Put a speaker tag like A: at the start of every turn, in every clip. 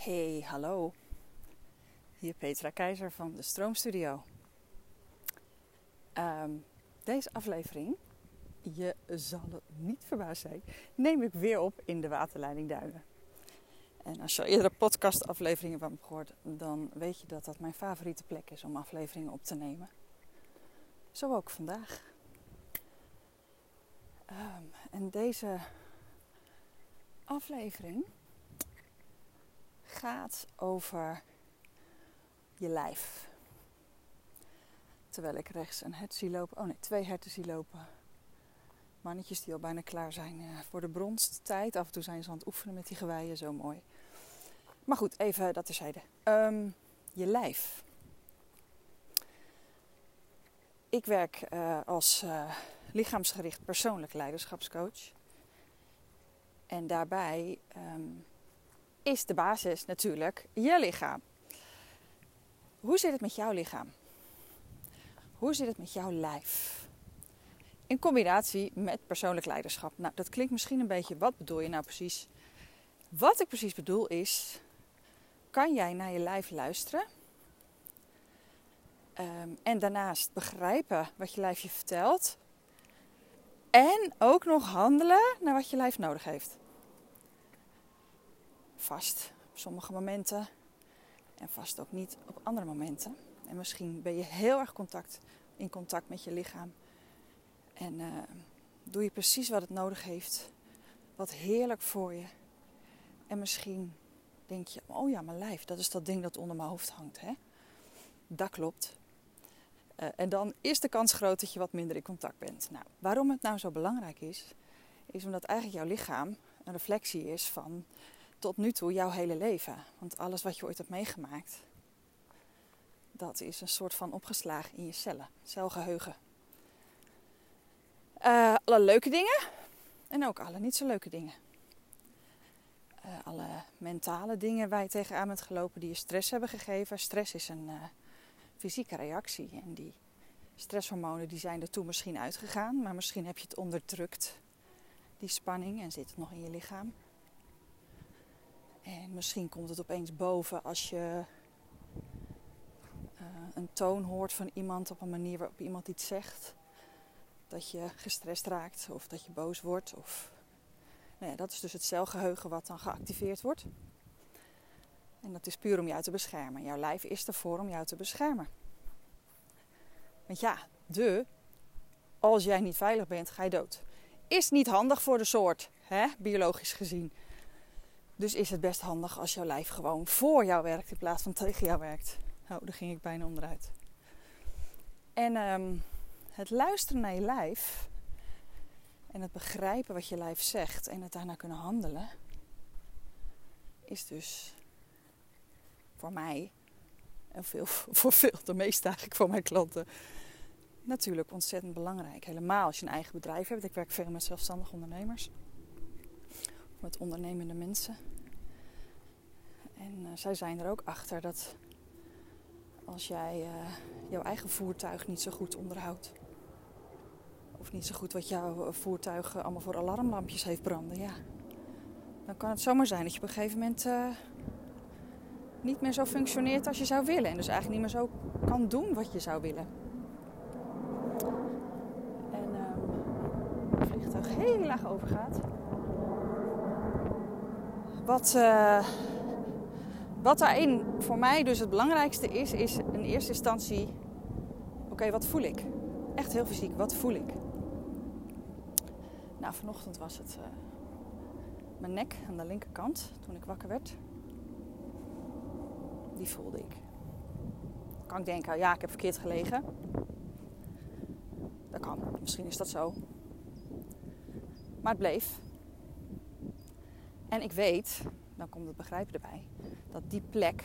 A: Hey, hallo. Hier Petra Keizer van de Stroomstudio. Um, deze aflevering, je zal het niet verbaasd zijn, neem ik weer op in de waterleiding Duinen. En als je al eerdere podcastafleveringen van me gehoord, dan weet je dat dat mijn favoriete plek is om afleveringen op te nemen. Zo ook vandaag. Um, en deze aflevering gaat over je lijf. Terwijl ik rechts een hert zie lopen. Oh nee, twee herten zie lopen. Mannetjes die al bijna klaar zijn eh, voor de bronsttijd. Af en toe zijn ze aan het oefenen met die geweien. Zo mooi. Maar goed, even dat terzijde. Um, je lijf. Ik werk uh, als uh, lichaamsgericht persoonlijk leiderschapscoach. En daarbij um, is de basis natuurlijk je lichaam. Hoe zit het met jouw lichaam? Hoe zit het met jouw lijf? In combinatie met persoonlijk leiderschap. Nou, dat klinkt misschien een beetje, wat bedoel je nou precies? Wat ik precies bedoel is, kan jij naar je lijf luisteren? Um, en daarnaast begrijpen wat je lijf je vertelt. En ook nog handelen naar wat je lijf nodig heeft vast op sommige momenten en vast ook niet op andere momenten. En misschien ben je heel erg contact, in contact met je lichaam en uh, doe je precies wat het nodig heeft, wat heerlijk voor je. En misschien denk je, oh ja, mijn lijf, dat is dat ding dat onder mijn hoofd hangt. Hè? Dat klopt. Uh, en dan is de kans groot dat je wat minder in contact bent. Nou, waarom het nou zo belangrijk is, is omdat eigenlijk jouw lichaam een reflectie is van tot nu toe jouw hele leven. Want alles wat je ooit hebt meegemaakt, dat is een soort van opgeslagen in je cellen, celgeheugen. Uh, alle leuke dingen en ook alle niet zo leuke dingen. Uh, alle mentale dingen waar je tegenaan bent gelopen die je stress hebben gegeven. Stress is een uh, fysieke reactie en die stresshormonen die zijn er toen misschien uitgegaan, maar misschien heb je het onderdrukt, die spanning, en zit het nog in je lichaam. En misschien komt het opeens boven als je uh, een toon hoort van iemand op een manier waarop iemand iets zegt. Dat je gestrest raakt of dat je boos wordt. Of... Nou ja, dat is dus het celgeheugen wat dan geactiveerd wordt. En dat is puur om jou te beschermen. Jouw lijf is ervoor om jou te beschermen. Want ja, de, als jij niet veilig bent, ga je dood. Is niet handig voor de soort, hè, biologisch gezien. Dus is het best handig als jouw lijf gewoon voor jou werkt in plaats van tegen jou werkt. Oh, daar ging ik bijna onderuit. En um, het luisteren naar je lijf en het begrijpen wat je lijf zegt en het daarna kunnen handelen, is dus voor mij en veel, voor veel, de meeste eigenlijk voor mijn klanten, natuurlijk ontzettend belangrijk. Helemaal als je een eigen bedrijf hebt. Ik werk veel met zelfstandige ondernemers, met ondernemende mensen. En uh, zij zijn er ook achter dat als jij uh, jouw eigen voertuig niet zo goed onderhoudt, of niet zo goed wat jouw voertuig allemaal voor alarmlampjes heeft branden, ja, dan kan het zomaar zijn dat je op een gegeven moment uh, niet meer zo functioneert als je zou willen. En dus eigenlijk niet meer zo kan doen wat je zou willen. En um, het vliegtuig heel laag overgaat. Wat. Uh, wat daarin voor mij dus het belangrijkste is, is in eerste instantie: oké, wat voel ik? Echt heel fysiek, wat voel ik? Nou, vanochtend was het uh, mijn nek aan de linkerkant toen ik wakker werd. Die voelde ik. kan ik denken, ja, ik heb verkeerd gelegen. Dat kan, misschien is dat zo. Maar het bleef. En ik weet, dan komt het begrijpen erbij, dat die plek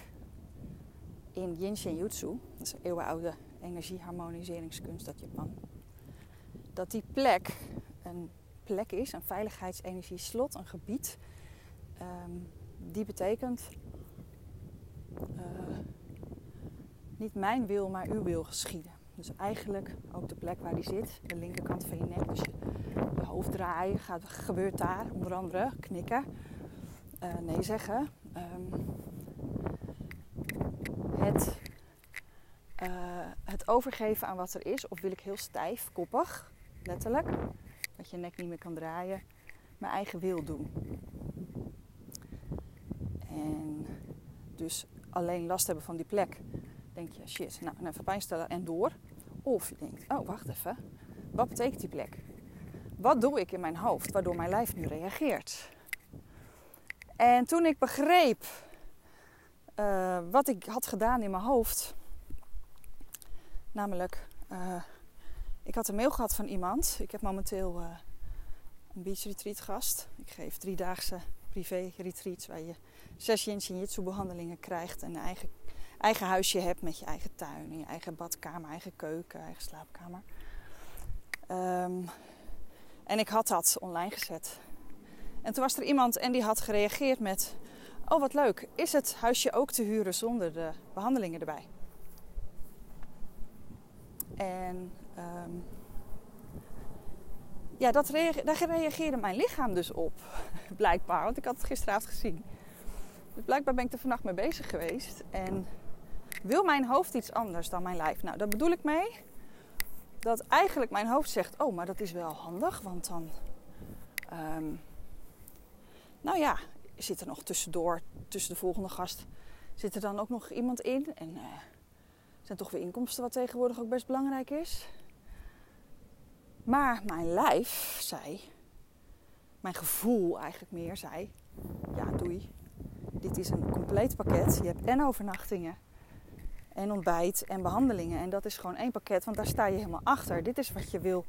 A: in Yin Jutsu, dat is een eeuwenoude energieharmoniseringskunst uit Japan, dat die plek een plek is, een veiligheidsenergieslot, een gebied, um, die betekent uh, niet mijn wil, maar uw wil geschieden. Dus eigenlijk ook de plek waar die zit, de linkerkant van je nek. Dus je, je hoofd draaien gaat, gebeurt daar, onder andere knikken, uh, nee zeggen. Um, het, eh, het overgeven aan wat er is? Of wil ik heel stijf, koppig, letterlijk, dat je nek niet meer kan draaien, mijn eigen wil doen? En dus alleen last hebben van die plek, denk je, shit, nou, even pijn stellen en door. Of je denkt, oh wacht even, wat betekent die plek? Wat doe ik in mijn hoofd waardoor mijn lijf nu reageert? En toen ik begreep uh, wat ik had gedaan in mijn hoofd, namelijk, uh, ik had een mail gehad van iemand. Ik heb momenteel uh, een beach retreat gast. Ik geef driedaagse privé retreats waar je zes yin jitsu behandelingen krijgt en een eigen, eigen huisje hebt met je eigen tuin, en je eigen badkamer, eigen keuken, eigen slaapkamer. Um, en ik had dat online gezet. En toen was er iemand en die had gereageerd met: Oh, wat leuk. Is het huisje ook te huren zonder de behandelingen erbij? En um, ja, dat daar reageerde mijn lichaam dus op, blijkbaar. Want ik had het gisteravond gezien. Dus blijkbaar ben ik er vannacht mee bezig geweest. En wil mijn hoofd iets anders dan mijn lijf? Nou, daar bedoel ik mee dat eigenlijk mijn hoofd zegt: Oh, maar dat is wel handig, want dan. Um, nou ja, zit er nog tussendoor, tussen de volgende gast, zit er dan ook nog iemand in. En uh, zijn toch weer inkomsten, wat tegenwoordig ook best belangrijk is. Maar mijn lijf zei, mijn gevoel eigenlijk meer zei: Ja, doei. Dit is een compleet pakket. Je hebt en overnachtingen en ontbijt en behandelingen. En dat is gewoon één pakket, want daar sta je helemaal achter. Dit is wat je wil,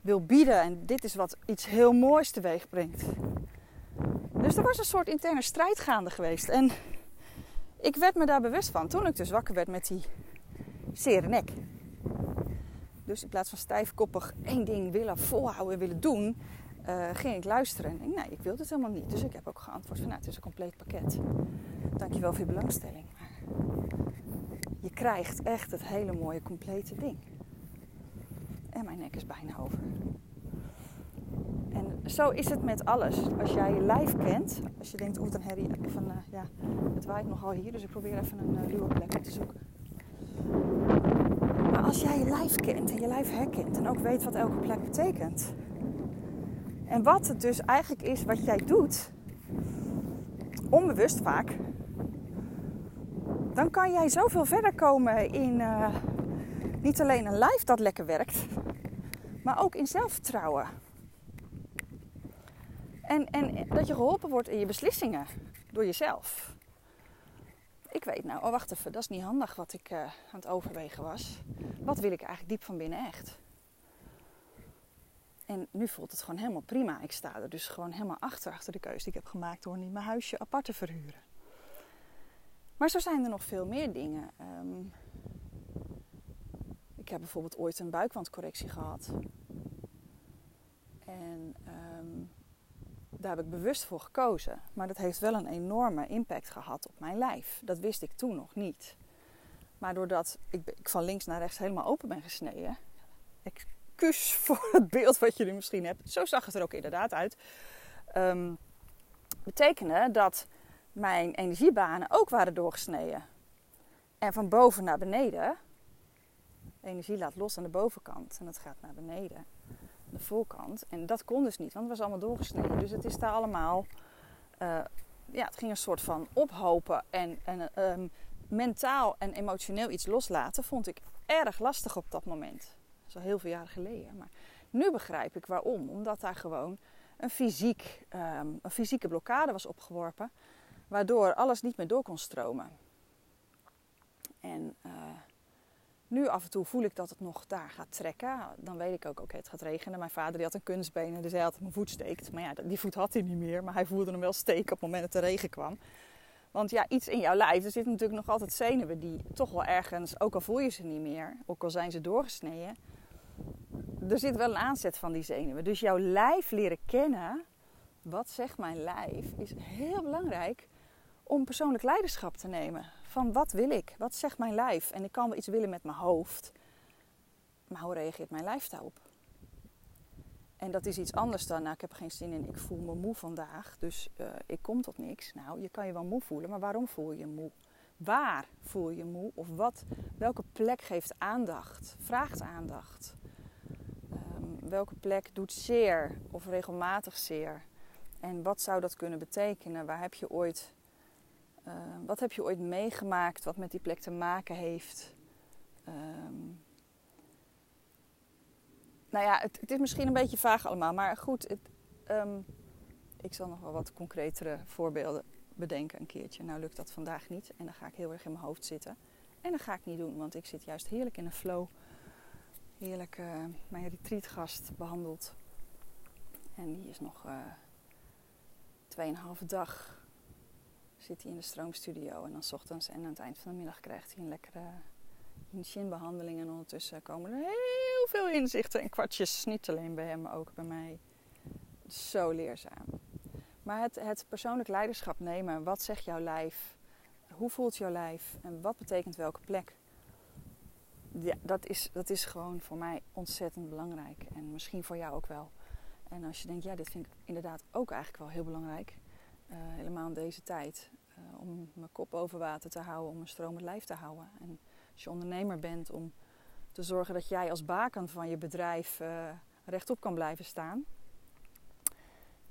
A: wil bieden en dit is wat iets heel moois teweeg brengt. Dus er was een soort interne strijd gaande geweest. En ik werd me daar bewust van toen ik dus wakker werd met die zere nek. Dus in plaats van stijfkoppig één ding willen volhouden en willen doen, uh, ging ik luisteren. En denk, nee, ik wil dit helemaal niet. Dus ik heb ook geantwoord van, nou, het is een compleet pakket. Dankjewel voor je belangstelling. je krijgt echt het hele mooie, complete ding. En mijn nek is bijna over. Zo is het met alles. Als jij je lijf kent, als je denkt, oeh, dan herrie, even, uh, ja, het waait nogal hier, dus ik probeer even een uh, ruwe plek te zoeken. Maar als jij je lijf kent en je lijf herkent en ook weet wat elke plek betekent. En wat het dus eigenlijk is wat jij doet, onbewust vaak, dan kan jij zoveel verder komen in uh, niet alleen een lijf dat lekker werkt, maar ook in zelfvertrouwen. En, en dat je geholpen wordt in je beslissingen door jezelf. Ik weet nou, oh wacht even, dat is niet handig wat ik uh, aan het overwegen was. Wat wil ik eigenlijk diep van binnen echt? En nu voelt het gewoon helemaal prima. Ik sta er dus gewoon helemaal achter, achter de keuze die ik heb gemaakt door niet mijn huisje apart te verhuren. Maar zo zijn er nog veel meer dingen. Um, ik heb bijvoorbeeld ooit een buikwandcorrectie gehad. En um, daar heb ik bewust voor gekozen. Maar dat heeft wel een enorme impact gehad op mijn lijf. Dat wist ik toen nog niet. Maar doordat ik, ik van links naar rechts helemaal open ben gesneden. Excuus voor het beeld wat jullie misschien hebt. Zo zag het er ook inderdaad uit. Um, betekende dat mijn energiebanen ook waren doorgesneden. En van boven naar beneden. energie laat los aan de bovenkant en dat gaat naar beneden de voorkant. En dat kon dus niet, want het was allemaal doorgesneden. Dus het is daar allemaal... Uh, ja, het ging een soort van ophopen en, en um, mentaal en emotioneel iets loslaten vond ik erg lastig op dat moment. Dat is al heel veel jaren geleden. Maar nu begrijp ik waarom. Omdat daar gewoon een, fysiek, um, een fysieke blokkade was opgeworpen. Waardoor alles niet meer door kon stromen. En uh, nu af en toe voel ik dat het nog daar gaat trekken. Dan weet ik ook, oké, het gaat regenen. Mijn vader die had een kunstbeen dus hij had mijn voet steekt. Maar ja, die voet had hij niet meer. Maar hij voelde hem wel steken op het moment dat de regen kwam. Want ja, iets in jouw lijf, er zitten natuurlijk nog altijd zenuwen die toch wel ergens, ook al voel je ze niet meer, ook al zijn ze doorgesneden, er zit wel een aanzet van die zenuwen. Dus jouw lijf leren kennen, wat zegt mijn lijf, is heel belangrijk om persoonlijk leiderschap te nemen. Van wat wil ik? Wat zegt mijn lijf? En ik kan wel iets willen met mijn hoofd. Maar hoe reageert mijn lijf daarop? En dat is iets anders dan, nou ik heb geen zin in, ik voel me moe vandaag, dus uh, ik kom tot niks. Nou, je kan je wel moe voelen, maar waarom voel je je moe? Waar voel je moe? Of wat, welke plek geeft aandacht? Vraagt aandacht. Ehm, welke plek doet zeer of regelmatig zeer? En wat zou dat kunnen betekenen? Waar heb je ooit, ehm, wat heb je ooit meegemaakt wat met die plek te maken heeft? Um, nou ja, het, het, is misschien een beetje vaag allemaal, maar goed, het, ik zal nog wel wat concretere voorbeelden bedenken een keertje. Nou lukt dat vandaag niet en dan ga ik heel erg in mijn hoofd zitten. En dat ga ik niet doen, want ik zit juist heerlijk in een flow. Heerlijk uh, mijn retreatgast behandeld. En die is nog uh, tweeënhalve dag zit hij in de stroomstudio. En dan s ochtends en aan het eind van de middag krijgt hij een lekkere yin En ondertussen komen er heel veel inzichten en kwartjes. Niet alleen bij hem, maar ook bij mij. Zo leerzaam. Maar het, het persoonlijk leiderschap nemen. Wat zegt jouw lijf? Hoe voelt jouw lijf? En wat betekent welke plek? Ja, dat is, dat is gewoon voor mij ontzettend belangrijk. En misschien voor jou ook wel. En als je denkt, ja, dit vind ik inderdaad ook eigenlijk wel heel belangrijk. Uh, helemaal in deze tijd. Uh, om mijn kop over water te houden, om mijn stromend lijf te houden. En als je ondernemer bent, om te zorgen dat jij als baken van je bedrijf uh, rechtop kan blijven staan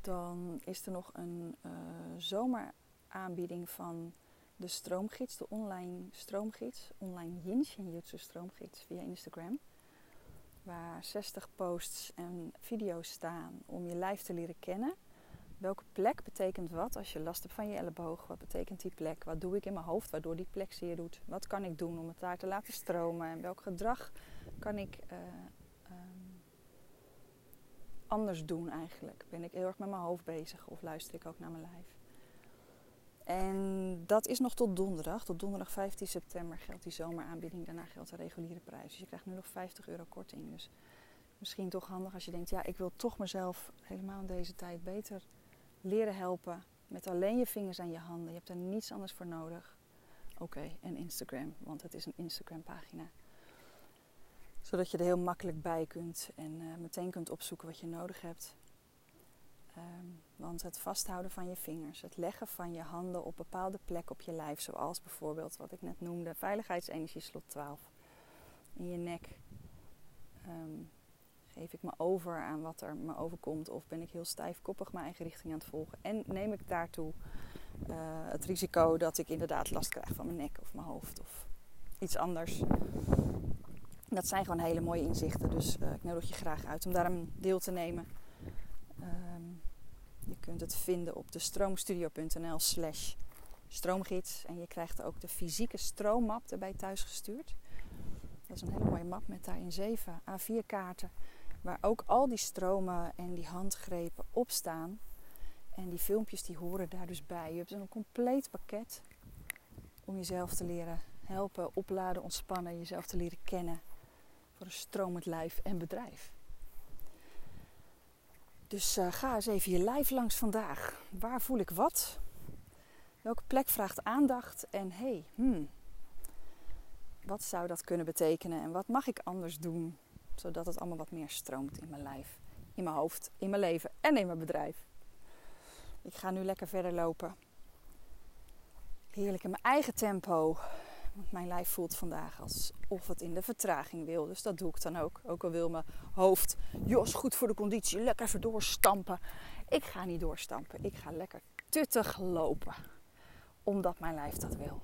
A: dan is er nog een uh, zomeraanbieding van de stroomgids, de online stroomgids, online Yin Shinjutsu stroomgids via Instagram. Waar 60 posts en video's staan om je lijf te leren kennen. Welke plek betekent wat als je last hebt van je elleboog? Wat betekent die plek? Wat doe ik in mijn hoofd waardoor die plek zeer doet? Wat kan ik doen om het daar te laten stromen? En welk gedrag kan ik uh, anders doen eigenlijk? Ben ik heel erg met mijn hoofd bezig of luister ik ook naar mijn lijf? En dat is nog tot donderdag. Tot donderdag 15 september geldt die zomeraanbieding. Daarna geldt de reguliere prijs. Dus je krijgt nu nog 50 euro korting. Dus misschien toch handig als je denkt: ja, ik wil toch mezelf helemaal in deze tijd beter leren helpen. Met alleen je vingers en je handen. Je hebt er niets anders voor nodig. Oké, en Instagram, want het is een Instagram pagina zodat je er heel makkelijk bij kunt en uh, meteen kunt opzoeken wat je nodig hebt. Um, want het vasthouden van je vingers, het leggen van je handen op bepaalde plekken op je lijf, zoals bijvoorbeeld wat ik net noemde, veiligheidsenergie slot 12 in je nek. Um, geef ik me over aan wat er me overkomt of ben ik heel stijfkoppig mijn eigen richting aan het volgen en neem ik daartoe uh, het risico dat ik inderdaad last krijg van mijn nek of mijn hoofd of iets anders. Dat zijn gewoon hele mooie inzichten. Dus uh, ik nodig je graag uit om daar deel te nemen. Um, je kunt het vinden op de stroomstudio.nl slash stroomgids. En je krijgt ook de fysieke stroommap erbij thuis gestuurd. Dat is een hele mooie map met daarin zeven A4 kaarten. Waar ook al die stromen en die handgrepen op staan. En die filmpjes die horen daar dus bij. Je hebt een compleet pakket om jezelf te leren helpen, opladen, ontspannen, jezelf te leren kennen voor een stromend lijf en bedrijf. Dus uh, ga eens even je lijf langs vandaag. Waar voel ik wat? Welke plek vraagt aandacht? En hey, hmm, wat zou dat kunnen betekenen? En wat mag ik anders doen? Zodat het allemaal wat meer stroomt in mijn lijf, in mijn hoofd, in mijn leven en in mijn bedrijf. Ik ga nu lekker verder lopen. Heerlijk in mijn eigen tempo. Want mijn lijf voelt vandaag alsof het in de vertraging wil. Dus dat doe ik dan ook. Ook al wil mijn hoofd, jos, goed voor de conditie, lekker even doorstampen. Ik ga niet doorstampen. Ik ga lekker tuttig lopen. Omdat mijn lijf dat wil.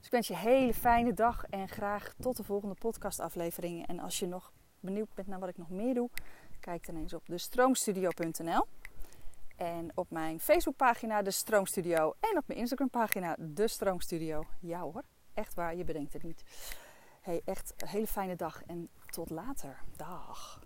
A: Dus ik wens je een hele fijne dag en graag tot de volgende podcastaflevering. En als je nog benieuwd bent naar wat ik nog meer doe, kijk dan eens op de stroomstudio.nl. En op mijn Facebookpagina De Stroomstudio. En op mijn Instagrampagina De Stroomstudio. Ja hoor, echt waar, je bedenkt het niet. Hey, echt een hele fijne dag en tot later. Dag.